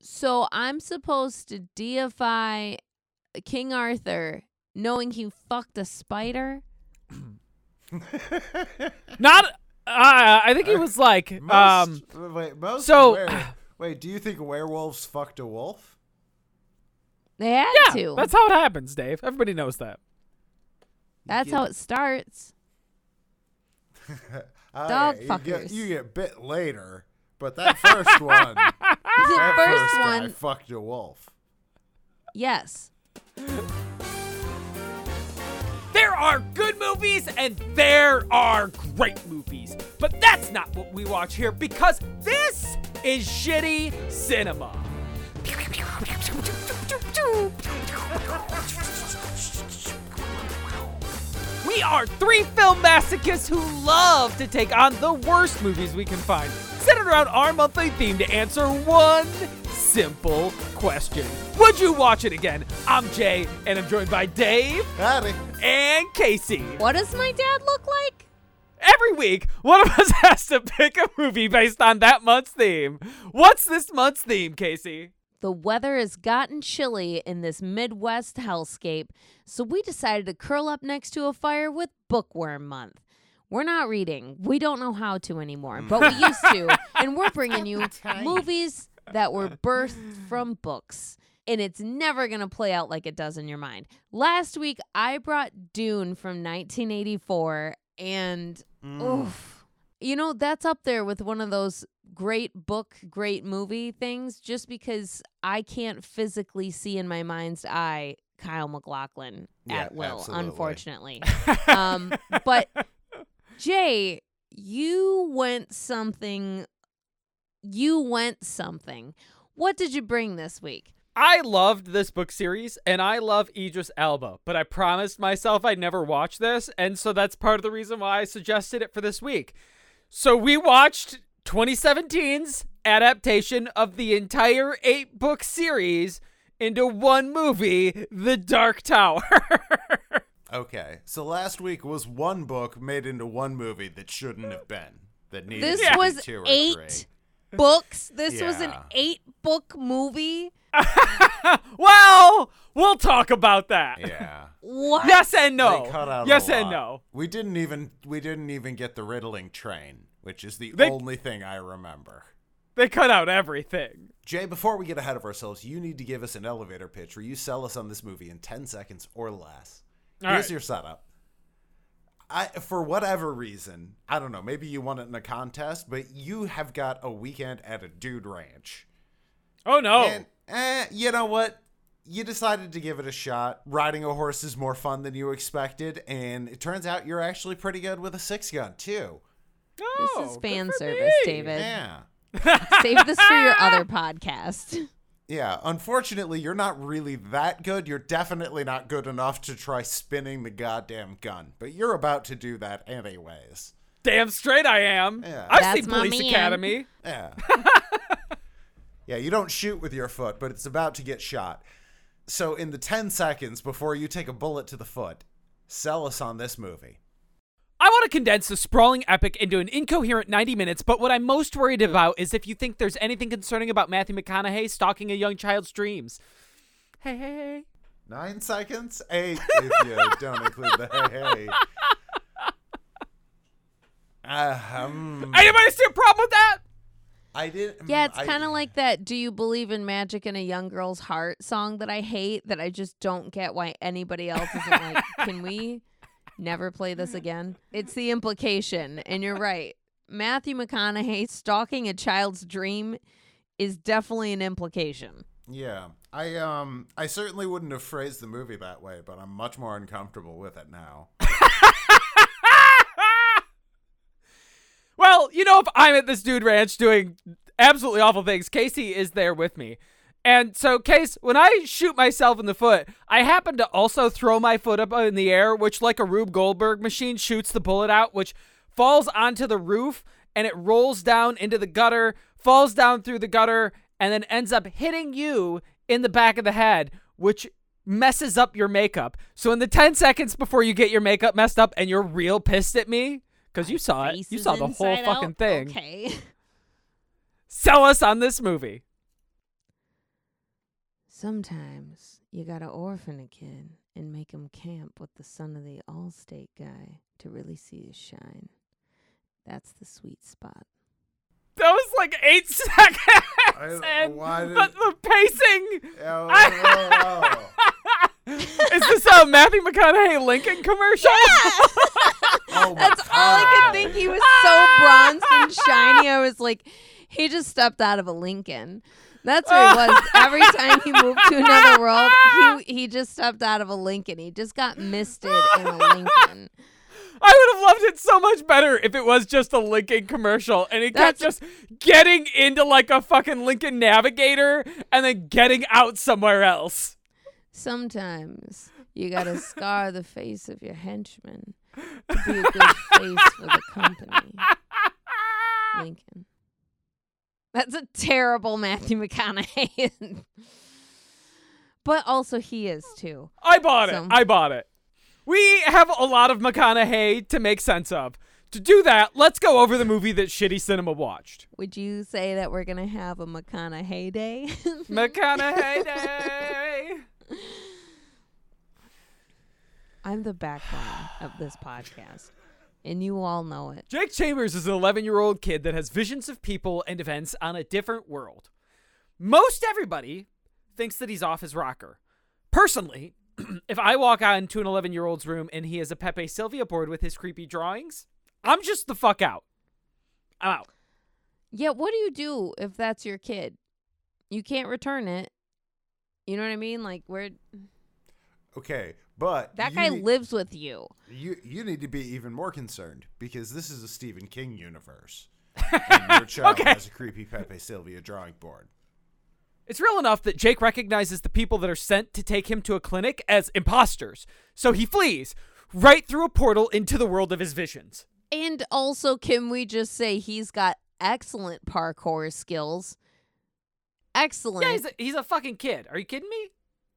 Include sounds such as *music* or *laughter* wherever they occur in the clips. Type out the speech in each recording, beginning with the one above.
So I'm supposed to deify King Arthur knowing he fucked a spider? *laughs* Not. Uh, I think he was like. Most, um. wait, most so- were- wait, do you think werewolves fucked a wolf? They had Yeah, to. that's how it happens, Dave. Everybody knows that. That's how it starts. *laughs* Dog yeah, you get, fuckers. you get bit later, but that first *laughs* one, The that first guy one, fucked a wolf. yes. There are good movies and there are great movies. But that's not what we watch here because this is shitty cinema. We are three film masochists who love to take on the worst movies we can find, centered around our monthly theme to answer one simple question Would you watch it again? I'm Jay, and I'm joined by Dave Howdy. and Casey. What does my dad look like? Every week, one of us *laughs* has to pick a movie based on that month's theme. What's this month's theme, Casey? The weather has gotten chilly in this Midwest hellscape, so we decided to curl up next to a fire with Bookworm Month. We're not reading. We don't know how to anymore, but we used to. *laughs* And we're bringing you movies that were birthed from books. And it's never going to play out like it does in your mind. Last week, I brought Dune from 1984, and oof. You know, that's up there with one of those great book, great movie things just because I can't physically see in my mind's eye Kyle MacLachlan Yeah, at will, absolutely. unfortunately. *laughs* um, but Jay, you went something. You went something. What did you bring this week? I loved this book series and I love Idris Elba, but I promised myself I'd never watch this, and so that's part of the reason why I suggested it for this week. So we watched 2017's adaptation of the entire eight book series into one movie, The Dark Tower. *laughs* Okay, so last week was one book made into one movie that shouldn't have been. That needed This to be was two or eight three. books. This was an eight book movie. *laughs* well, we'll talk about that. Yeah. What? Yes and no. They cut out yes a and no. We didn't even we didn't even get the riddling train, which is the They- only thing I remember. They cut out everything. Jay, before we get ahead of ourselves, you need to give us an elevator pitch where you sell us on this movie in 10 seconds or less. All Here's right. your setup. I, for whatever reason, I don't know, maybe you won it in a contest, but you have got a weekend at a dude ranch. Oh no. And, eh, you know what? You decided to give it a shot. Riding a horse is more fun than you expected, and it turns out you're actually pretty good with a six gun, too. Oh, This is fan service, me. David. Yeah. Save this for your *laughs* other podcast. Yeah, unfortunately, you're not really that good. You're definitely not good enough to try spinning the goddamn gun, but you're about to do that anyways. Damn straight I am. Yeah. I've That's seen my Police man. Academy. Yeah. *laughs* yeah, you don't shoot with your foot, but it's about to get shot. So, in the 10 seconds before you take a bullet to the foot, sell us on this movie. I want to condense the sprawling epic into an incoherent 90 minutes, but what I'm most worried about is if you think there's anything concerning about Matthew McConaughey stalking a young child's dreams. Hey, hey, hey. Nine seconds? Eight if you don't include the hey, hey. Uh, um, Anybody see a problem with that? I didn't. Yeah, it's kind of like that Do You Believe in Magic in a Young Girl's Heart song that I hate that I just don't get why anybody else isn't like, can we never play this again? It's the implication. And you're right. Matthew McConaughey stalking a child's dream is definitely an implication. Yeah, I um, I certainly wouldn't have phrased the movie that way, but I'm much more uncomfortable with it now. *laughs* well, you know, if I'm at this dude ranch doing absolutely awful things, Casey is there with me. And so, Case, when I shoot myself in the foot, I happen to also throw my foot up in the air, which, like a Rube Goldberg machine, shoots the bullet out, which falls onto the roof and it rolls down into the gutter, falls down through the gutter, and then ends up hitting you in the back of the head, which messes up your makeup. So, in the 10 seconds before you get your makeup messed up and you're real pissed at me, because you saw it, you saw the whole fucking out. thing. Okay. *laughs* Sell us on this movie. Sometimes you gotta orphan a kid and make him camp with the son of the Allstate guy to really see his shine. That's the sweet spot. That was like eight *laughs* seconds. I- and why did- but the pacing. Oh, oh, oh. Is this a Matthew McConaughey Lincoln commercial? *laughs* Oh my That's all I could think. He was so bronzed and shiny. I was like, he just stepped out of a Lincoln. That's what it was. Every time he moved to another world, he he just stepped out of a Lincoln. He just got misted in a Lincoln. *laughs* I would have loved it so much better if it was just a Lincoln commercial and he kept just getting into like a fucking Lincoln Navigator and then getting out somewhere else. Sometimes you gotta *laughs* scar the face of your henchman to be a good face for the company. *laughs* Lincoln. That's a terrible Matthew McConaughey. *laughs* but also he is too. I bought it. I bought it. We have a lot of McConaughey to make sense of. To do that, let's go over the movie that Shitty Cinema watched. Would you say that we're gonna have a McConaughey day? *laughs* McConaughey Day. I'm the backbone of this podcast, and you all know it. Jake Chambers is an 11 year old kid that has visions of people and events on a different world. Most everybody thinks that he's off his rocker. Personally, *clears throat* if I walk out into an 11 year old's room and he has a Pepe Sylvia board with his creepy drawings, I'm just the fuck out. I'm out. Yeah, what do you do if that's your kid? You can't return it. You know what I mean? Like where Okay, but that guy need- lives with you. You you need to be even more concerned because this is a Stephen King universe. *laughs* and your child Okay. has a creepy Pepe Sylvia drawing board. It's real enough that Jake recognizes the people that are sent to take him to a clinic as imposters, so he flees right through a portal into the world of his visions. And also, can we just say he's got excellent parkour skills? Excellent. Yeah, he's a, he's a fucking kid. Are you kidding me?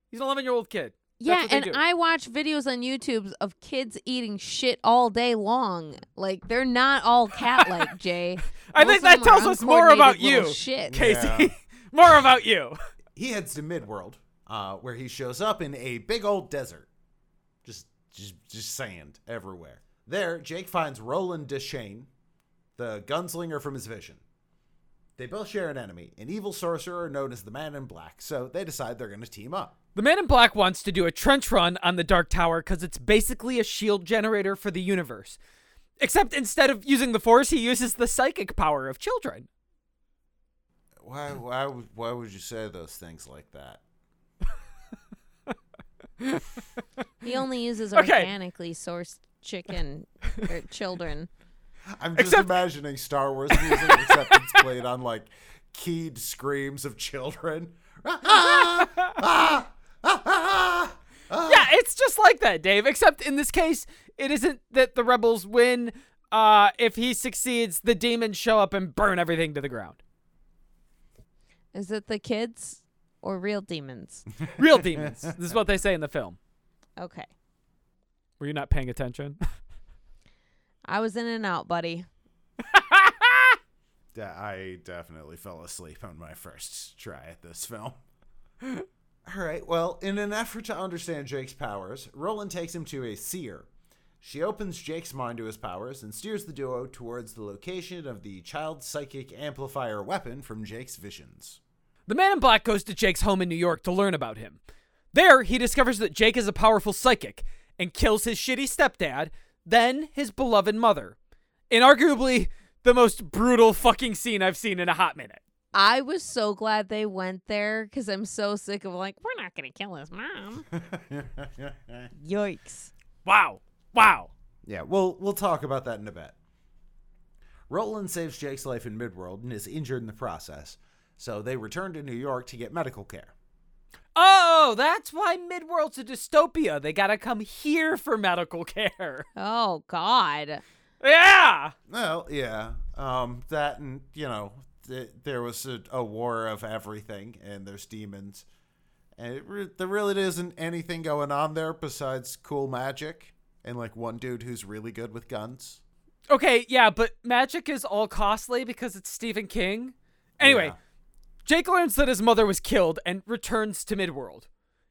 He's an 11 year old kid. Yeah, and do. I watch videos on YouTube of kids eating shit all day long. Like they're not all cat like, *laughs* Jay. I Most think that tells us more about you, Shit. Casey. Yeah. *laughs* more about you. He heads to Midworld, uh, where he shows up in a big old desert. Just just just sand everywhere. There, Jake finds Roland Deschain, the gunslinger from his vision. They both share an enemy, an evil sorcerer known as the Man in Black, so they decide they're going to team up. The Man in Black wants to do a trench run on the Dark Tower because it's basically a shield generator for the universe. Except instead of using the Force, he uses the psychic power of children. Why why would- why would you say those things like that? He only uses *laughs* Okay. organically sourced chicken or children. I'm just Except- imagining Star Wars music, except it's played on like keyed screams of children. Ah, ah, ah, ah, ah. Yeah, it's just like that, Dave. Except in this case, it isn't that the rebels win. Uh, if he succeeds, the demons show up and burn everything to the ground. Is it the kids or real demons? Real demons. this is what they say in the film. Okay. Were you not paying attention? *laughs* I was in and out, buddy. *laughs* Yeah, I definitely fell asleep on my first try at this film. All right, well, in an effort to understand Jake's powers, Roland takes him to a seer. She opens Jake's mind to his powers and steers the duo towards the location of the child psychic amplifier weapon from Jake's visions. The man in black goes to Jake's home in New York to learn about him. There, he discovers that Jake is a powerful psychic and kills his shitty stepdad, then his beloved mother. In arguably the most brutal fucking scene I've seen in a hot minute. I was so glad they went there because I'm so sick of like, we're not going to kill his mom. *laughs* Yikes. Wow. Wow. Yeah, we'll we'll talk about that in a bit. Roland saves Jake's life in Midworld and is injured in the process, so they return to New York to get medical care. Oh, that's why Midworld's a dystopia. They gotta come here for medical care. *laughs* Oh, God. Yeah. Well, yeah, um, that and you know, th- there was a, a war of everything, and there's demons, and it re- there really isn't anything going on there besides cool magic and like one dude who's really good with guns. Okay, yeah, but magic is all costly because it's Stephen King. Anyway, Yeah. Jake learns that his mother was killed and returns to Midworld.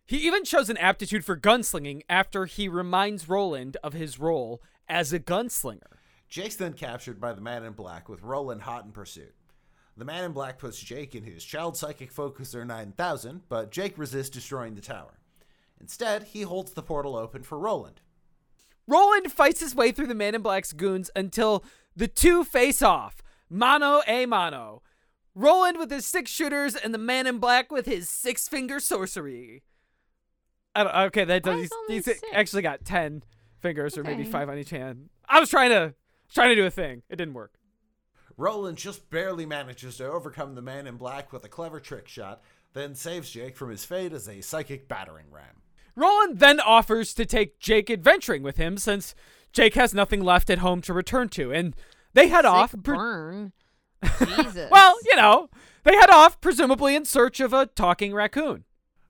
He even shows an aptitude for gunslinging after he reminds Roland of his role as a gunslinger. Jake's then captured by the Man in Black with Roland hot in pursuit. The Man in Black puts Jake in his Child Psychic Focuser 9000, but Jake resists destroying the tower. Instead, he holds the portal open for Roland. Roland fights his way through the Man in Black's goons until the two face off, mano a mano. Roland with his six shooters and the Man in Black with his six finger sorcery. I don't, okay, that does. is He's, he's actually got ten fingers, or maybe five on each hand. I was trying to trying to do a thing. It didn't work. Roland just barely manages to overcome the Man in Black with a clever trick shot, then saves Jake from his fate as a psychic battering ram. Roland then offers to take Jake adventuring with him since Jake has nothing left at home to return to, and they head Sick off. pre- burn. Jesus. *laughs* well, you know, they head off presumably in search of a talking raccoon.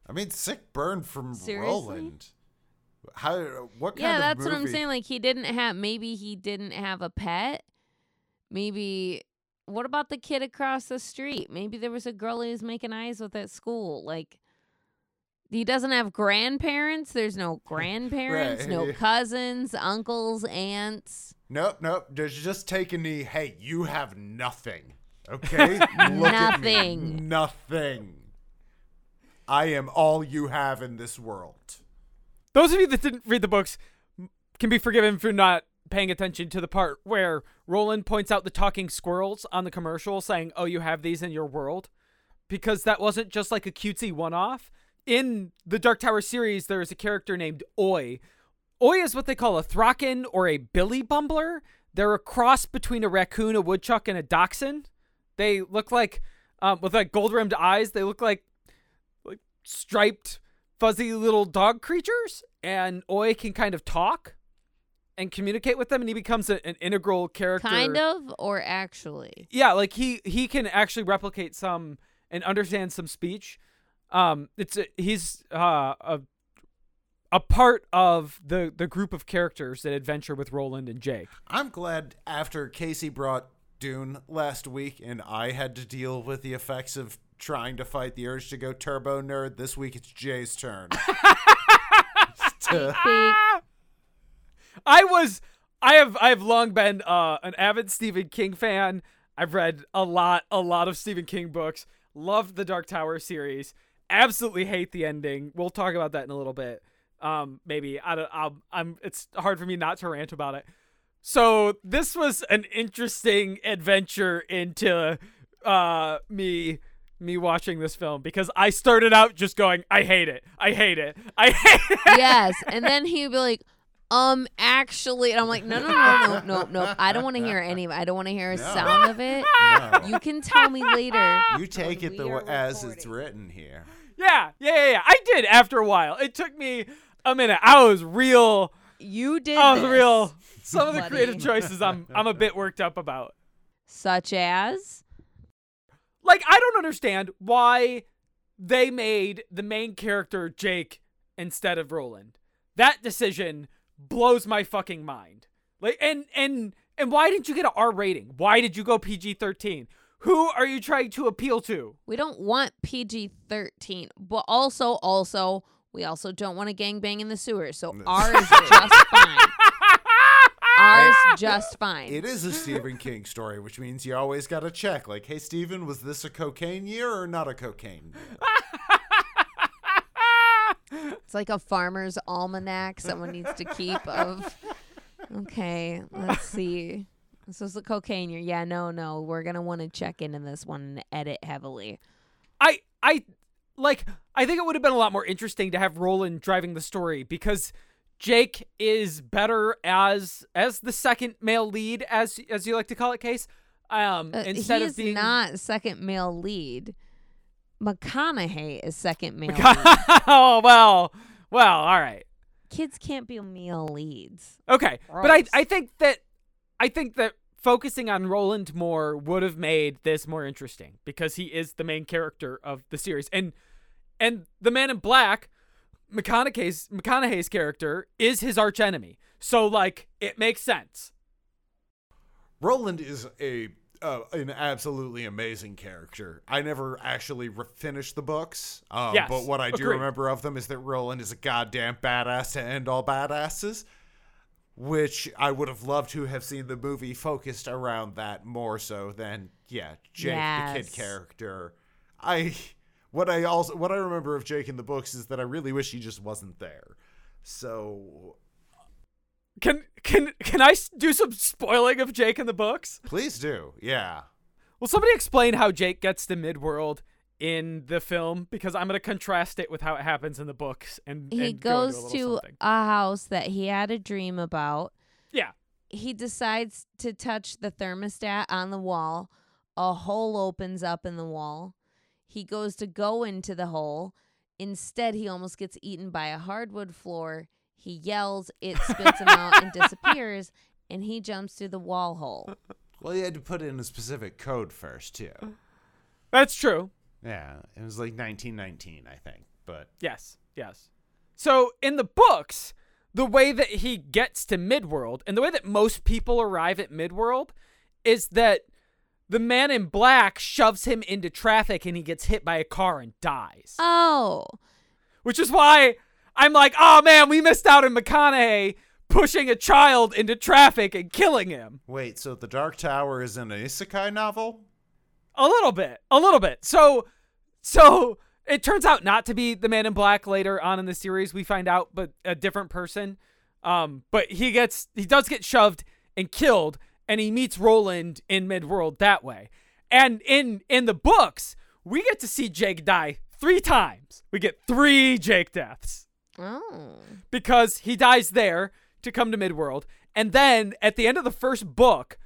I mean, sick burn from Seriously? Roland. How? What kind of yeah, of that's what I'm saying. Like he didn't have. Maybe he didn't have a pet. Maybe. What about the kid across the street? Maybe there was a girl he was making eyes with at school. Like he doesn't have grandparents. There's no *laughs* grandparents, no cousins, uncles, aunts. Nope, nope. Just, just taking the hey, you have nothing. Okay? *laughs* Look at me. Nothing. Nothing. I am all you have in this world. Those of you that didn't read the books can be forgiven for not paying attention to the part where Roland points out the talking squirrels on the commercial saying, Oh, you have these in your world. Because that wasn't just like a cutesy one off. In the Dark Tower series, there is a character named Oi. Oi is what they call a Throcken or a Billy Bumbler. They're a cross between a raccoon, a woodchuck, and a dachshund. They look like, um, with like gold rimmed eyes, they look like like striped fuzzy little dog creatures and Oi can kind of talk and communicate with them and he becomes a, an integral character. Kind of, or actually. Yeah, like he he can actually replicate some and understand some speech. Um it's a, he's uh a a part of the the group of characters that adventure with Roland and Jake. I'm glad after Casey brought Dune last week and I had to deal with the effects of trying to fight the urge to go turbo nerd, this week it's Jay's turn. *laughs* To- I was I have I have long been uh, an avid Stephen King fan. I've read a lot a lot of Stephen King books. Loved the Dark Tower series. Absolutely hate the ending. We'll talk about that in a little bit. Um, maybe I don't. I'll, I'm. It's hard for me not to rant about it. So this was an interesting adventure into uh me me watching this film because I started out just going, I hate it. I hate it. I *laughs* hate it. yes, and then he'd be like, "Um, actually," and I'm like, "No, no, no, no, no, no. I don't want to hear any. of it. I don't want to hear a No. sound of it. no. You can tell me later." You take it the are wa- as it's written here. Yeah, yeah, yeah, yeah. I did after a while. It took me a minute. I was real. You did. I was this. real. *laughs* Some of the creative choices I'm I'm a bit worked up about. Such as Like I don't understand why they made the main character Jake instead of Roland. That decision blows my fucking mind. Like and and and why didn't you get an R rating? Why did you go PG-13? Who are you trying to appeal to? we don't want PG-13, but also, also, we also don't want a gangbang in the sewers. So ours *laughs* is just fine. Ours is *laughs* just fine. It is a Stephen King story, which means you always got to check. Like, hey, Stephen, was this a cocaine year or not a cocaine year? *laughs* It's like a farmer's almanac someone needs to keep of Okay, let's see. This was the cocaine year. Yeah, no, no. We're gonna want to check into this one and edit heavily. I I like I think it would have been a lot more interesting to have Roland driving the story because Jake is better as as the second male lead as as you like to call it case um Uh, instead he of being not second male lead. McConaughey is second male lead. *laughs* oh well well all right Kids can't be male leads. okay but I I think that I think that focusing on Roland more would have made this more interesting because he is the main character of the series and and the man in black McConaughey's McConaughey's character is his archenemy. So like it makes sense. Roland is a uh, an absolutely amazing character. I never actually re- finished the books, um, Yes, but what I do agreed. remember of them is that Roland is a goddamn badass to end all badasses. Which I would have loved to have seen the movie focused around that more so than yeah, Jake the kid character. I what I also what I remember of Jake in the books is that I really wish he just wasn't there. So Can can can I do some spoiling of Jake in the books? please do, yeah. Will somebody explain how Jake gets to Midworld in the film? Because I'm gonna contrast it with how it happens in the books. And he and go into a goes to something. a house that he had a dream about. yeah. He decides to touch the thermostat on the wall. A hole opens up in the wall. He goes to go into the hole. Instead, he almost gets eaten by a hardwood floor. He yells, it spits him out and *laughs* disappears, and he jumps through the wall hole. Well, you had to put in a specific code first too. That's true. Yeah, it was like 1919, I think. But Yes, yes. So in the books, the way that he gets to Midworld and the way that most people arrive at Midworld is that the man in black shoves him into traffic and he gets hit by a car and dies. Oh, Which is why I'm like, oh man, we missed out on McConaughey pushing a child into traffic and killing him. wait, so the Dark Tower is an isekai novel? A little bit. A little bit. So so it turns out not to be the man in black later on in the series. We find out, but a different person. Um, but he gets he does get shoved and killed, and he meets Roland in Midworld that way. And in in the books, we get to see Jake die three times. We get three Jake deaths oh, because he dies there to come to Midworld. And then at the end of the first book,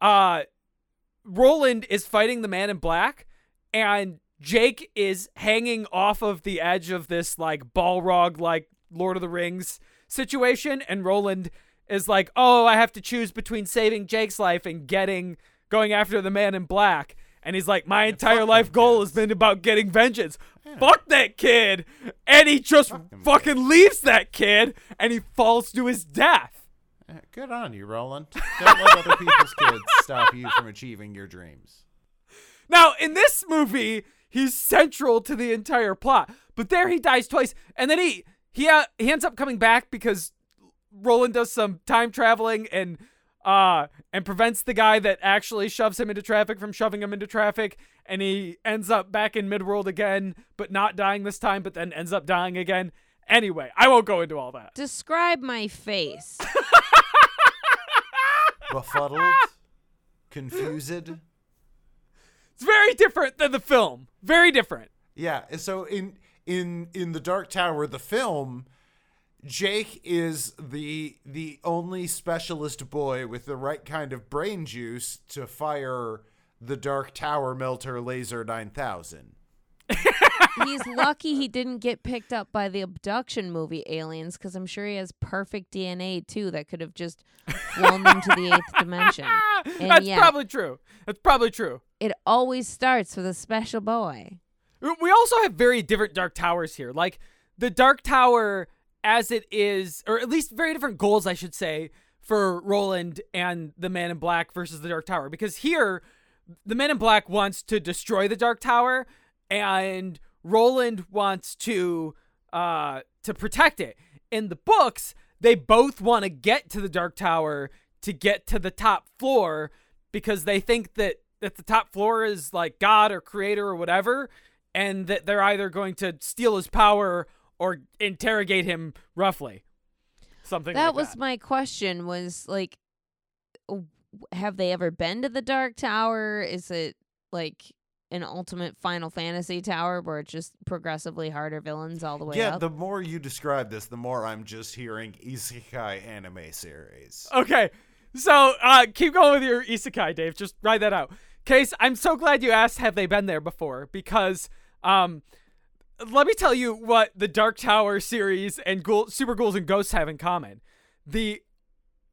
uh Roland is fighting the man in black and Jake is hanging off of the edge of this like Balrog like Lord of the Rings situation and Roland is like, "Oh, I have to choose between saving Jake's life and getting going after the man in black." And he's like, "My entire life goal kids. has been about getting vengeance. Fuck that kid." And he just Fuck fucking leaves that kid and he falls to his death. Good on you, Roland. Don't let other people's kids *laughs* stop you from achieving your dreams. Now, in this movie, he's central to the entire plot, but there he dies twice, and then he he uh, he ends up coming back because Roland does some time traveling and uh and prevents the guy that actually shoves him into traffic from shoving him into traffic, and he ends up back in Midworld again, but not dying this time, but then ends up dying again. Anyway, I won't go into all that. describe my face. *laughs* Befuddled, confused. It's very different than the film. Very different. Yeah, so in in in the Dark Tower, the film, Jake is the the only specialist boy with the right kind of brain juice to fire the Dark Tower Melter Laser 9000. He's lucky he didn't get picked up by the abduction movie aliens because I'm sure he has perfect DNA too that could have just flown them to the eighth *laughs* dimension. And That's yet, probably true. That's probably true. it always starts with a special boy. We also have very different Dark Towers here. Like the Dark Tower, as it is, or at least very different goals, I should say, for Roland and the Man in Black versus the Dark Tower. Because here, the Man in Black wants to destroy the Dark Tower, and Roland wants to uh to protect it. In the books, they both want to get to the Dark Tower to get to the top floor because they think that that the top floor is like God or creator or whatever and that they're either going to steal his power or interrogate him roughly. Something that like was that. my question was like have they ever been to the dark tower is it like an ultimate final fantasy tower where it's just progressively harder villains all the way yeah, up the more you describe this, the more I'm just hearing isekai anime series. Okay. So, uh keep going with your isekai, Dave. Just write that out. Case, I'm so glad you asked have they been there before because um let me tell you what the Dark Tower series and Ghoul, Super Ghouls and Ghosts have in common. The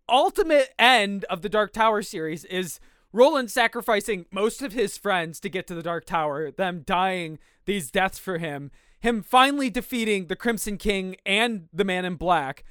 ultimate end of the Dark Tower series is Roland sacrificing most of his friends to get to the Dark Tower, them dying these deaths for him, him finally defeating the Crimson King and the Man in Black,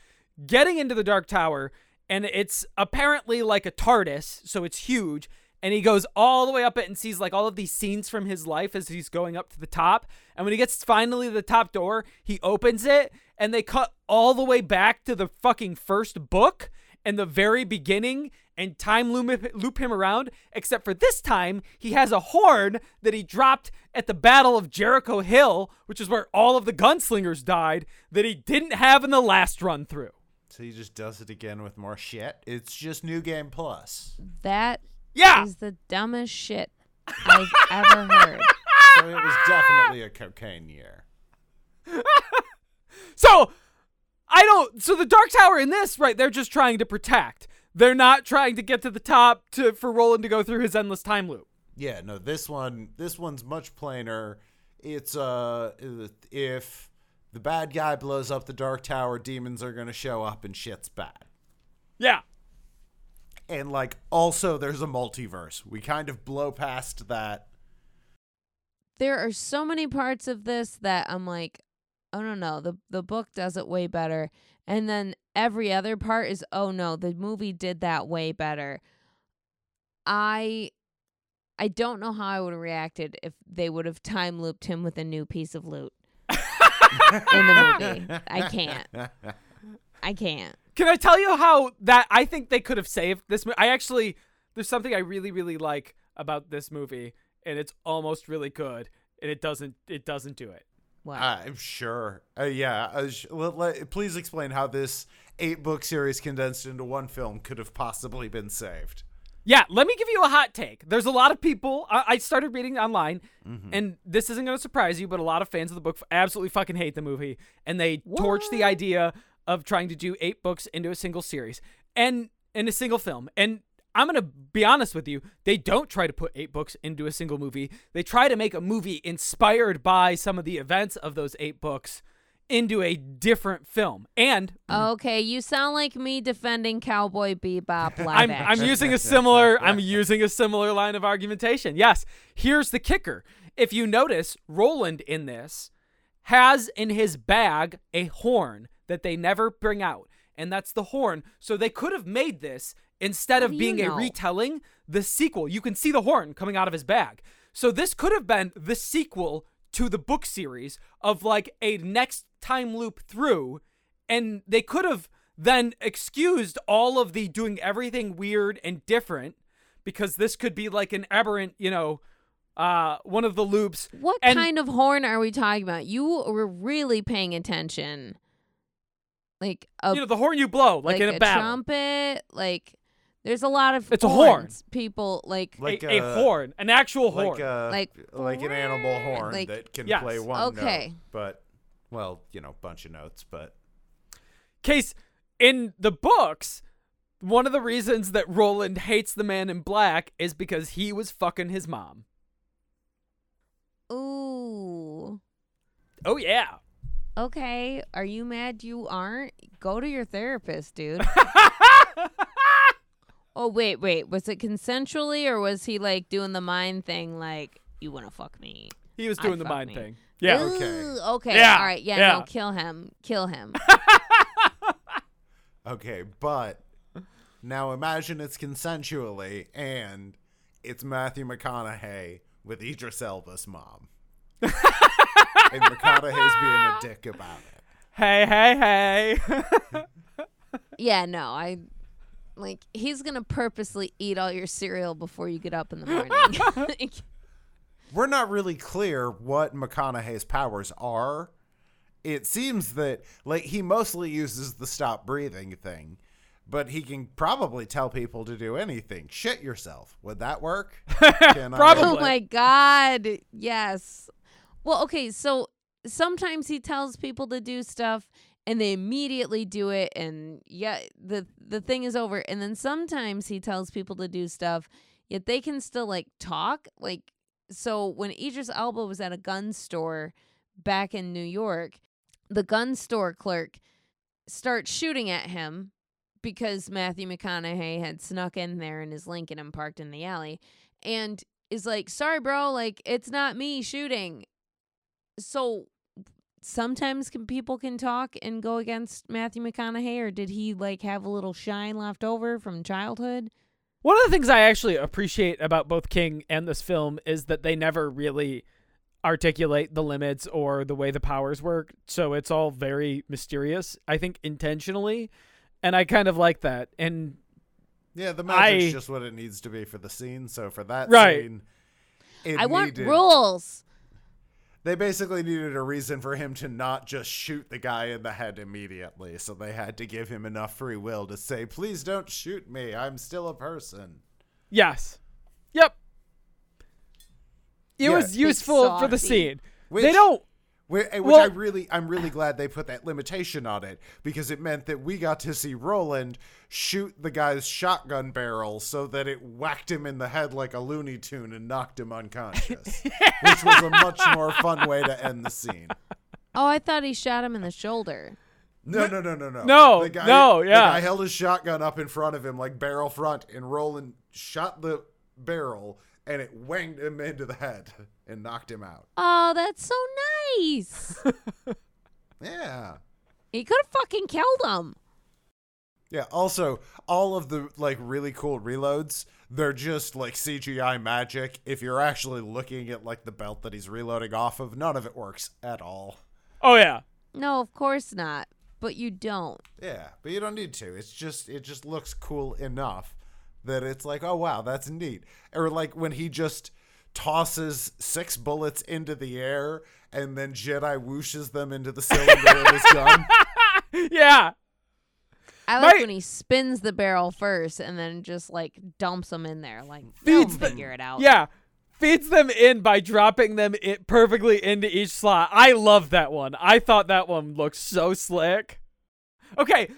getting into the Dark Tower, and it's apparently like a TARDIS, so it's huge, and he goes all the way up it and sees like all of these scenes from his life as he's going up to the top. And when he gets finally to the top door, he opens it and they cut all the way back to the fucking first book and the very beginning and time loop, loop him around, except for this time he has a horn that he dropped at the Battle of Jericho Hill, which is where all of the gunslingers died, that he didn't have in the last run through. So he just does it again with more shit. It's just New Game Plus. That Yeah. is the dumbest shit I've ever heard. *laughs* So it was definitely a cocaine year. *laughs* So I don't. So the Dark Tower in this, right? They're just trying to protect. They're not trying to get to the top to for Roland to go through his endless time loop. Yeah, no, this one this one's much plainer. It's uh if the bad guy blows up the Dark Tower, demons are gonna show up and shit's bad. Yeah. And like also there's a multiverse. We kind of blow past that. There are so many parts of this that I'm like, oh no no, the the book does it way better. And then every other part is, oh no, the movie did that way better. I I don't know how I would have reacted if they would have time looped him with a new piece of loot *laughs* in the movie. I can't. I can't. Can I tell you how that I think they could have saved this movie? I actually there's something I really really like about this movie, and it's almost really good, and it doesn't it doesn't do it. What? I'm sure. Uh, yeah. Uh, sh- let, let- please explain how this eight book series condensed into one film could have possibly been saved. Yeah, let me give you a hot take. There's a lot of people. I, I started reading online, and this isn't going to surprise you, but a lot of fans of the book f- absolutely fucking hate the movie, and they torch the idea of trying to do eight books into a single series and in a single film. And I'm going to be honest with you, they don't try to put eight books into a single movie. They try to make a movie inspired by some of the events of those eight books into a different film. And Okay, you sound like me defending Cowboy Bebop *laughs* live I'm, I'm using a similar I'm using a similar line of argumentation. Yes. Here's the kicker. If you notice, Roland in this has in his bag a horn that they never bring out. And that's the horn. So they could have made this instead of being a retelling, the sequel. You can see the horn coming out of his bag. So this could have been the sequel to the book series of like a next time loop through and they could have then excused all of the doing everything weird and different because this could be like an aberrant, you know, uh one of the loops. What And- kind of horn are we talking about? You were really paying attention. Like a you know, the horn you blow like, in a, battle. trumpet, like there's a lot of It's a horn. horns. People like Like a, a a- horn, an actual horn. Like a Like, like an animal horn like- that can Yes. play one Okay. note, but well, you know, bunch of notes, but Case in the books, one of the reasons that Roland hates the man in black is because he was fucking his mom. ooh. Oh yeah. Okay, are you mad you aren't? Go to your therapist, dude. *laughs* oh wait, wait. Was it consensually or was he like doing the mind thing like you want to fuck me? He was I doing the fuck mind me. thing. Yeah. Okay. Okay. Yeah, All right. Yeah, yeah. No, kill him. Kill him. *laughs* okay, but now imagine it's consensually and it's Matthew McConaughey with Idris Elba's mom. *laughs* and McConaughey's being a dick about it. Hey, hey, hey. yeah. No, I. Like he's gonna purposely eat all your cereal before you get up in the morning. *laughs* We're not really clear what McConaughey's powers are. It seems that like he mostly uses the stop breathing thing, but he can probably tell people to do anything. Shit yourself. Would that work? *laughs* Can I- oh Probably. oh my god. Yes. Well, okay, so sometimes he tells people to do stuff and they immediately do it and yeah, the the thing is over. And then sometimes he tells people to do stuff yet they can still like talk. Like so when Idris Elba was at a gun store back in New York, the gun store clerk starts shooting at him because Matthew McConaughey had snuck in there in his Lincoln and parked in the alley and is like, "Sorry, bro, like it's not me shooting." So sometimes can people can talk and go against Matthew McConaughey or did he like have a little shine left over from childhood? One of the things I actually appreciate about both King and this film is that they never really articulate the limits or the way the powers work. So it's all very mysterious, I think intentionally. And I kind of like that. And Yeah, the magic's I- just what it needs to be for the scene. So for that Right. scene, it I want needed- rules. They basically needed a reason for him to not just shoot the guy in the head immediately. So they had to give him enough free will to say, "Please don't shoot me. I'm still a person." yes. Yep. It Yeah. was useful for the scene. Which, they don't Eh, which, which Well- I really, I'm really glad they put that limitation on it because it meant that we got to see Roland shoot the guy's shotgun barrel so that it whacked him in the head like a Looney Tune and knocked him unconscious, *laughs* which was a much more fun way to end the scene. Oh, I thought he shot him in the shoulder. No, no, no, no, no. No, the guy, no, yeah. I held his shotgun up in front of him like barrel front, and Roland shot the barrel, and it wanged him into the head and knocked him out. Oh, that's so nice. *laughs* Yeah. he could have fucking killed him. Yeah. Also, all of the like really cool reloads, they're just like CGI magic. If you're actually looking at like the belt that he's reloading off of, none of it works at all. Oh yeah. No, of course not. But you don't. Yeah, but you don't need to. It's just it just looks cool enough that it's like, oh wow, that's neat. Or like when he just tosses six bullets into the air and then Jedi whooshes them into the cylinder of his gun. *laughs* Yeah. I like Right. when he spins the barrel first and then just like dumps them in there. Like they'll Feeds the- figure it out. Yeah. Feeds them in by dropping them it perfectly into each slot. I love that one. I thought that one looked so slick. Okay,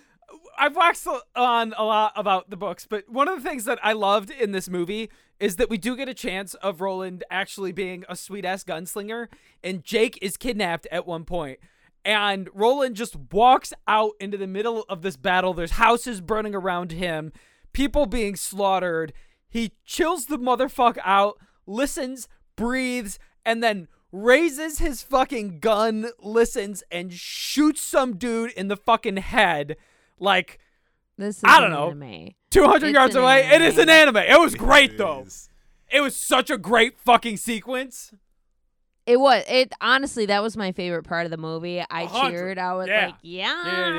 I've waxed on a lot about the books, but one of the things that I loved in this movie is that we do get a chance of Roland actually being a sweet ass gunslinger, and Jake is kidnapped at one point. And Roland just walks out into the middle of this battle. There's houses burning around him, people being slaughtered. He chills the motherfucker out, listens, breathes, and then raises his fucking gun, listens, and shoots some dude in the fucking head like This is I don't an know. anime. 200 It's yards an away. It is an anime. anime. It was great, though. Jeez. It was such a great fucking sequence. It was it honestly that was my favorite part of the movie. I hundred. cheered. I was Yeah. like, yes. yeah,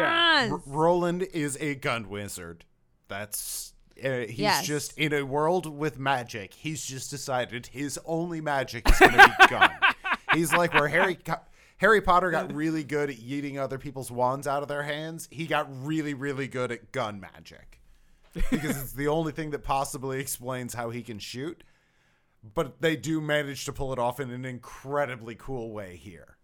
yeah. R- Roland is a gun wizard. That's uh, he's Yes. just in a world with magic. He's just decided his only magic is going to be *laughs* gun. he's like where Harry Co- Harry Potter got really good at yeeting other people's wands out of their hands. He got really really good at gun magic because it's the only thing that possibly explains how he can shoot. But they do manage to pull it off in an incredibly cool way here.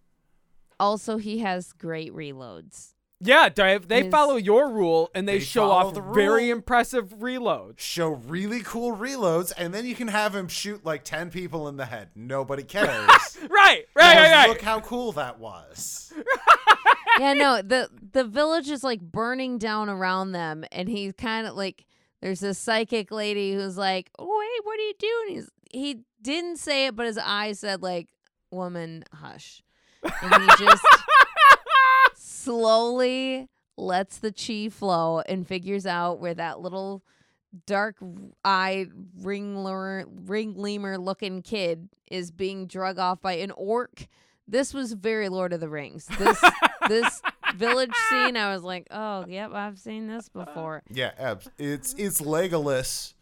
Also, he has great reloads. Yeah, Dave, they His- follow your rule and they, They show off the very impressive reloads. show really cool reloads, and then you can have him shoot like 10 people in the head. Nobody *laughs* cares. Right, right, Because right, right. Look how cool that was. *laughs* yeah, no, the the village is like burning down around them, and he's kind of like there's this psychic lady who's like, "Oh, hey, what are you doing?" He's he didn't say it, but his eyes said like, "Woman, hush," and he just *laughs* slowly lets the chi flow and figures out where that little dark eyed ringler ring lemur looking kid is being drug off by an orc. This was very Lord of the Rings. This this village *laughs* scene, I was like, oh yep, I've seen this before. Yeah, it's it's Legolas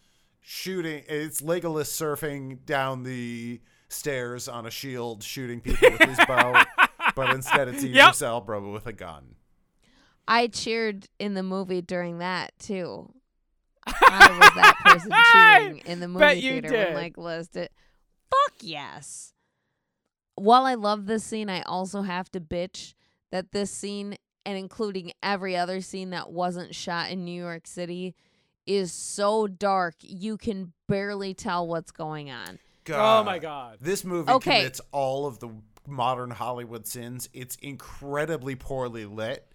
shooting. It's Legolas surfing down the stairs on a shield, shooting people with his bow. *laughs* But instead, it's *laughs* Yep. Idris Elba with a gun. I cheered in the movie during that too. I was that person *laughs* cheering in the movie Bet you theater did. when Legolas did. Fuck yes. While I love this scene, I also have to bitch that this scene, and including every other scene that wasn't shot in New York City, is so dark you can barely tell what's going on. Oh my god. This movie Okay. commits all of the modern Hollywood sins. It's incredibly poorly lit.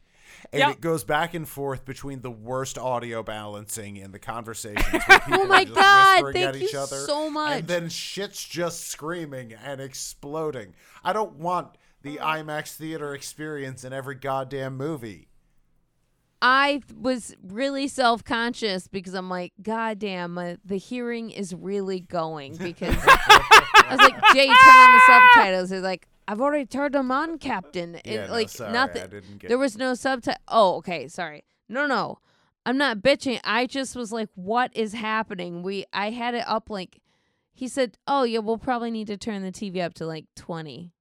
And Yep. it goes back and forth between the worst audio balancing and the conversations *laughs* Oh my god, whispering thank at you each other. so much. And then shit's just screaming and exploding. I don't want the IMAX theater experience in every goddamn movie. I was really self conscious because I'm like, God damn, uh, the hearing is really going. Because *laughs* I was like, Jay, turn on the subtitles. He's like, I've already turned them on, Captain. It, Yeah, no, like, sorry, not I didn't get there was no subtitle. Oh, okay, sorry. No, no, I'm not bitching. I just was like, what is happening? We, I had it up like, he said, oh yeah, we'll probably need to turn the TV up to like 20.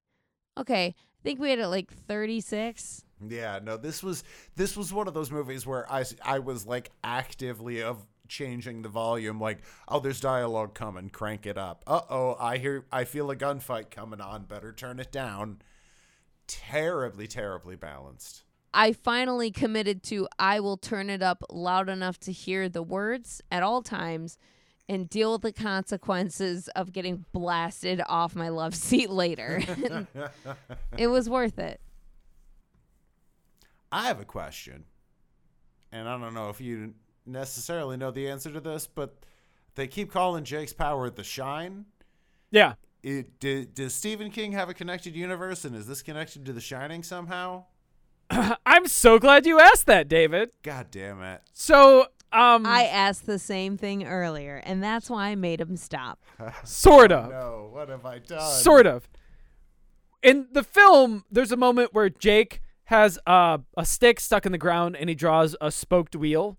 Okay, I think we had it like 36. Yeah, no, this was this was one of those movies where I I was like actively of changing the volume like oh there's dialogue coming crank it up uh-oh i hear i feel a gunfight coming on better turn it down terribly terribly balanced I finally committed to I will turn it up loud enough to hear the words at all times and deal with the consequences of getting blasted off my love *laughs* seat later. it was worth it. i have a question and i don't know if you necessarily know the answer to this but they keep calling jake's power the shine Yeah. it, did, does stephen king have a connected universe and is this connected to the shining somehow *clears throat* I'm so glad you asked that, David. god damn it So, um, I asked the same thing earlier, and that's why I made him stop. *laughs* sort of. no what have i done Sort of. In the film, there's a moment where Jake has uh, a stick stuck in the ground and he draws a spoked wheel.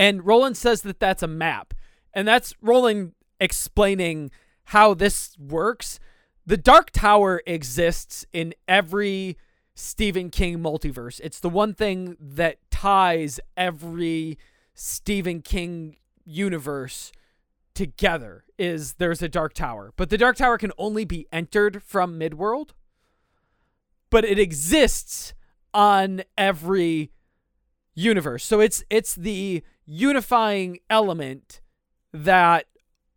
And Roland says that that's a map. And that's Roland explaining how this works. The Dark Tower exists in every Stephen King multiverse. It's the one thing that ties every Stephen King universe together is there's a dark tower but the dark tower can only be entered from midworld but it exists on every universe so it's it's the unifying element that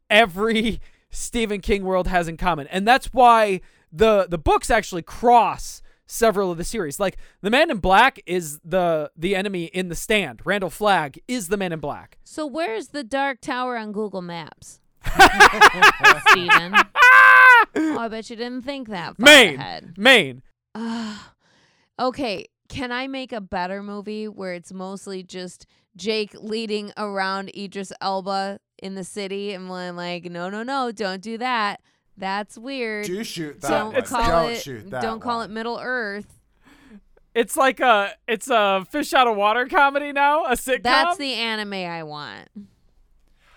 every *laughs* Stephen King world has in common and that's why the the books actually cross several of the series like the man in black is the the enemy in the stand Randall Flagg is the man in black So where's the Dark Tower on Google Maps? *laughs* Steven. *laughs* Oh, I bet you didn't think that far Maine ahead. Maine Ah, *sighs* okay, can I make a better movie where it's mostly just Jake leading around Idris Elba in the city and being like, no, no, no, don't do that. That's weird. do shoot that don't one. call don't it. shoot that don't call one. it Middle Earth. It's like a it's a fish out of water comedy now, a sitcom. That's the anime I want.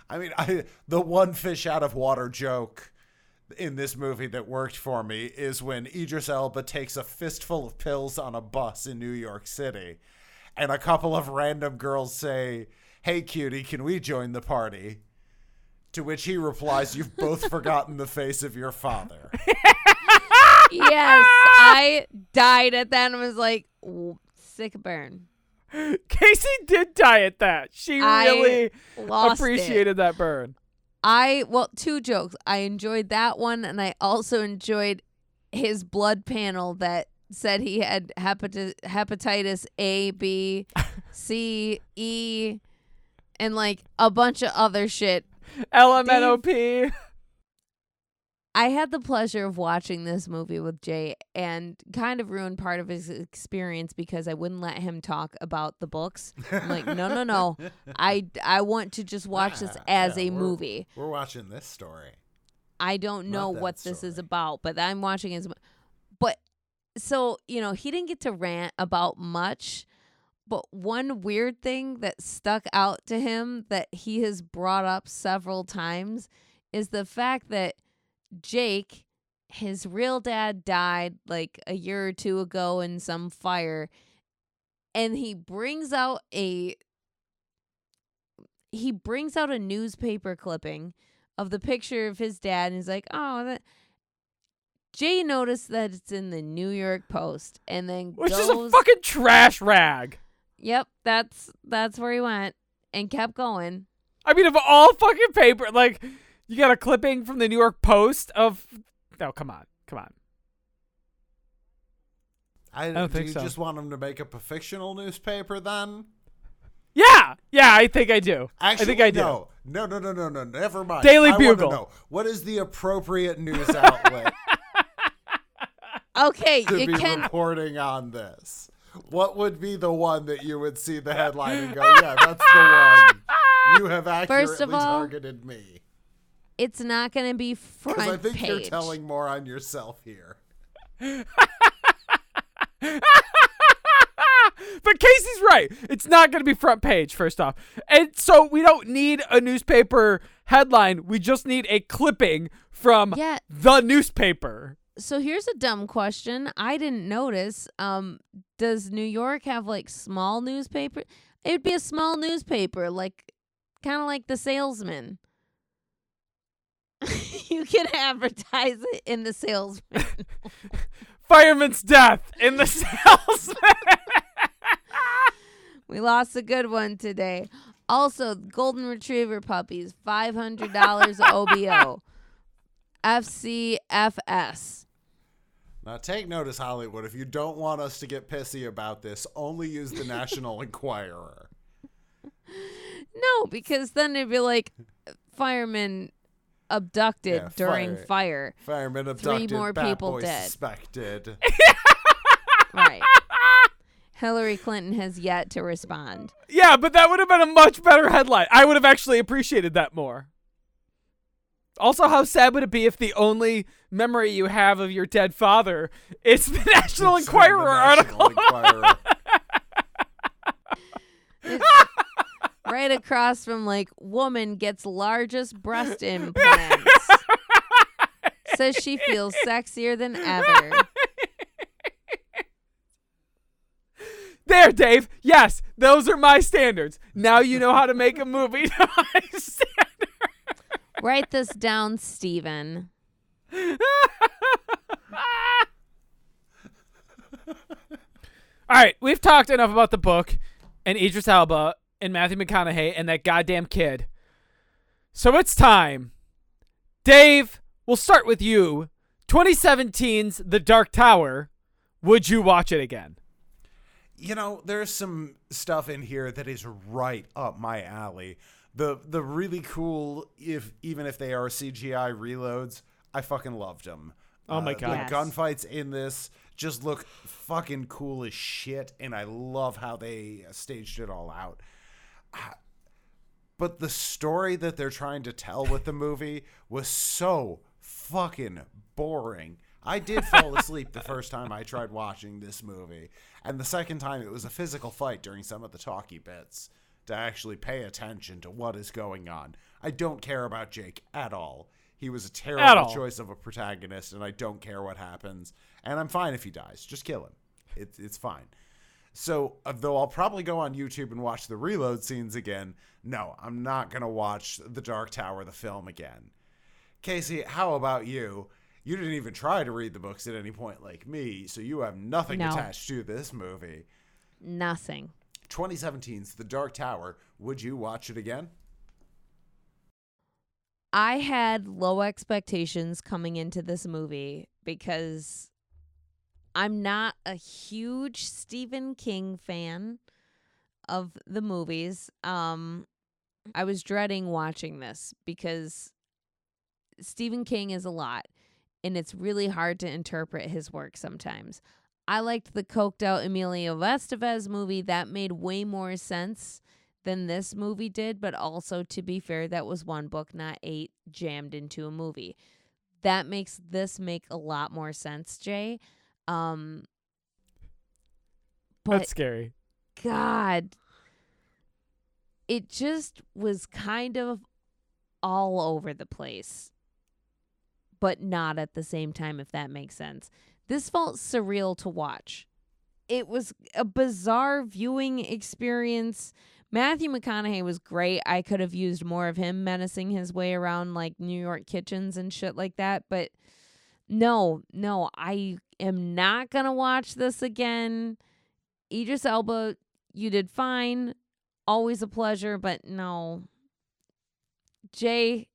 I mean, I, the one fish out of water joke in this movie that worked for me is when Idris Elba takes a fistful of pills on a bus in New York City, and a couple of random girls say, "Hey, cutie, can we join the party?" To which he replies, "You've both *laughs* forgotten the face of your father." yes, I died at that and was like, sick burn. Casey did die at that. She I really Lost it. appreciated that burn. I well, two jokes. I enjoyed that one, and I also enjoyed his blood panel that said he had hepati- hepatitis A, B, *laughs* C, E, and like a bunch of other shit. LMNOP. I had the pleasure of watching this movie with Jay and kind of ruined part of his experience because I wouldn't let him talk about the books. I'm like, no, no, no. *laughs* I, I want to just watch this Ah, as yeah, a we're- movie. We're watching this story. I don't know what this is about, but I'm watching his. But so you know, he didn't get to rant about much. But one weird thing that stuck out to him that he has brought up several times is the fact that Jake, his real dad, died like a year or two ago in some fire, and he brings out a he brings out a newspaper clipping of the picture of his dad and he's like, "Oh, that." Jay noticed that it's in the New York Post and then Which goes, is a fucking trash rag. "Yep, that's that's where he went." And kept going. I mean, of all fucking paper, like you got a clipping from the New York Post of. No, come on, come on. I, don't do think you so. just want them to make up a fictional newspaper then? Yeah, yeah, I think I do. Actually, I think I do. No, no, no, no, no, no. Never mind. Daily I Bugle. No, what is the appropriate news outlet *laughs* Okay, to you be can reporting on this? what would be the one that you would see the headline and go, yeah, that's the one. You have accurately First of all, targeted me. It's not going to be front page. Because I think page. you're telling more on yourself here. *laughs* but Casey's right. It's not going to be front page, first off. And so we don't need a newspaper headline. We just need a clipping from Yeah. the newspaper. So here's a dumb question. I didn't notice. Um, does New York have like small newspaper? It'd be a small newspaper, like kind of like the salesman. *laughs* you can advertise it in the salesman. *laughs* Fireman's death in the *laughs* salesman. we lost a good one today. Also, golden retriever puppies, five hundred dollars OBO. FCFS. Now, take notice, Hollywood. If you don't want us to get pissy about this, only use the National Enquirer. No, because then it'd be like firemen abducted Yeah, during fire- fire. Firemen abducted. more Bat people Boy dead. suspected. *laughs* Right. *laughs* Hillary Clinton has yet to respond. yeah, but that would have been a much better headline. I would have actually appreciated that more. Also, how sad would it be if the only memory you have of your dead father is the National It's uh, Enquirer the article? Enquirer. *laughs* Right across from like woman gets largest breast *laughs* implants. Says she feels sexier than ever. *laughs* There, Dave. Yes, those are my standards. Now you know how to make a movie *laughs* to my standards. Write this down, Steven. All right, we've talked enough about the book and Idris Elba and Matthew McConaughey and that goddamn kid. So it's time. Dave, we'll start with you. 2017's The Dark Tower. Would you watch it again? you know, there's some stuff in here that is right up my alley. The the really cool, if even if they are CGI reloads, I fucking loved them. Oh my Uh, God. The Yes. gunfights in this just look fucking cool as shit, and I love how they staged it all out. But the story that they're trying to tell with the movie was so fucking boring. I did fall asleep the first time I tried watching this movie, and the second time it was a physical fight during some of the talky bits to actually pay attention to what is going on. I don't care about Jake at all. He was a terrible choice of a protagonist, and I don't care what happens. And I'm fine if he dies. Just kill him. It's it's fine. So, uh, though I'll probably go on YouTube and watch the reload scenes again, no, I'm not going to watch The Dark Tower, the film, again. Casey, how about you? You didn't even try to read the books at any point like me, so you have nothing No. attached to this movie. Nothing. 2017's The Dark Tower. Would you watch it again? I had low expectations coming into this movie because I'm not a huge Stephen King fan of the movies. Um I was dreading watching this because Stephen King is a lot and it's really hard to interpret his work sometimes. I liked the coked out Emilio Estevez movie that made way more sense than this movie did, but also to be fair, that was one book, not eight jammed into a movie. That makes this make a lot more sense, Jay. Um but That's scary. God, it just was kind of all over the place, but not at the same time, if that makes sense. This felt surreal to watch. It was a bizarre viewing experience. Matthew McConaughey was great. I could have used more of him menacing his way around like New York kitchens and shit like that, but no, no, I am not going to watch this again. Idris Elba, you did fine. Always a pleasure, but no. Jay,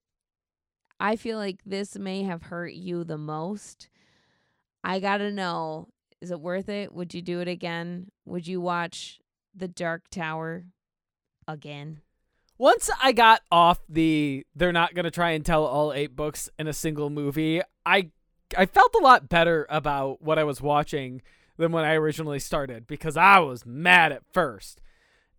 I feel like this may have hurt you the most. I got to know is it worth it? Would you do it again? Would you watch The Dark Tower again? Once I got off the they're not going to try and tell all eight books in a single movie, I I felt a lot better about what I was watching than when I originally started because I was mad at first.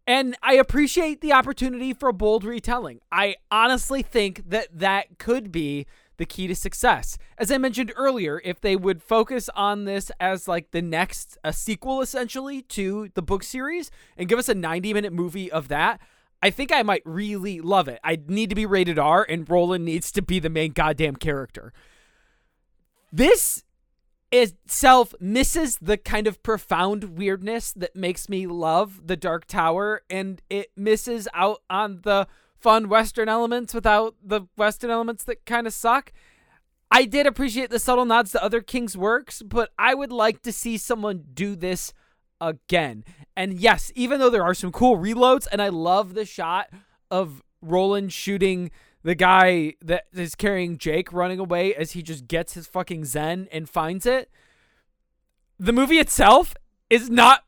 And I appreciate the opportunity for a bold retelling. I honestly think that that could be the key to success. As I mentioned earlier, if they would focus on this as like the next a sequel essentially to the book series and give us a 90 minute movie of that, I think I might really love it. I need to be rated R and Roland needs to be the main goddamn character. This itself misses the kind of profound weirdness that makes me love the Dark Tower and it misses out on the fun Western elements without the Western elements that kind of suck. I did appreciate the subtle nods to other King's works, but I would like to see someone do this again. And yes, even though there are some cool reloads, and I love the shot of Roland shooting the guy that is carrying Jake running away as he just gets his fucking Zen and finds it. The movie itself is not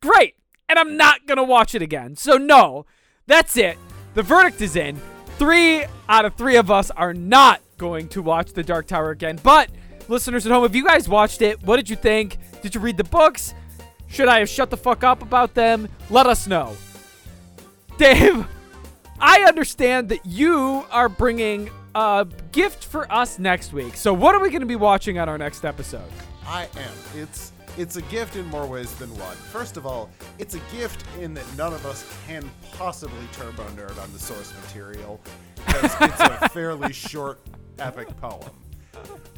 great, and I'm not gonna watch it again. So, no, that's it. The verdict is in. Three out of three of us are not going to watch The Dark Tower again. But, listeners at home, if you guys watched it, what did you think? Did you read the books? Should I have shut the fuck up about them? Let us know. Dave, I understand that you are bringing a gift for us next week. So, what are we going to be watching on our next episode? I am. It's it's a gift in more ways than one. First of all, it's a gift in that none of us can possibly turbo nerd on the source material because it's a *laughs* fairly short epic poem.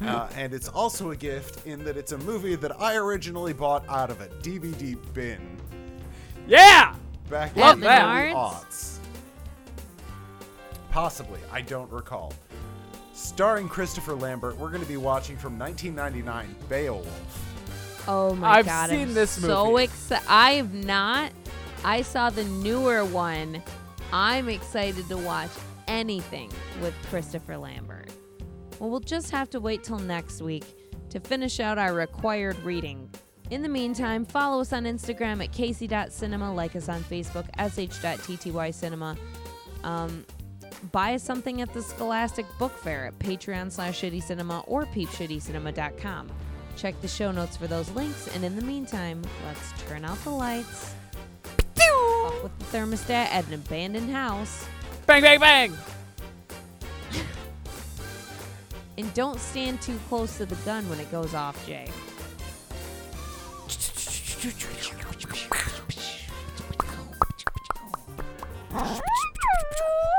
Uh, and it's also a gift in that it's a movie that I originally bought out of a DVD bin Yeah! back Love in that. the early aughts. Possibly, I don't recall. Starring Christopher Lambert, we're going to be watching from 1999 Beowulf. Oh my I've god! seen I'm this so movie. excited. I have not. I saw the newer one. I'm excited to watch anything with Christopher Lambert. Well, we'll just have to wait till next week to finish out our required reading. In the meantime, follow us on Instagram at casey.cinema, like us on Facebook, sh.ttycinema. Um, buy something at the Scholastic Book Fair at Patreon slash Shitty Cinema or peepshittycinema.com. Check the show notes for those links, and in the meantime, let's turn out the lights, fuck with the thermostat at an abandoned house, Bang, bang, bang! *laughs* and don't stand too close to the gun when it goes off, Jay. *laughs*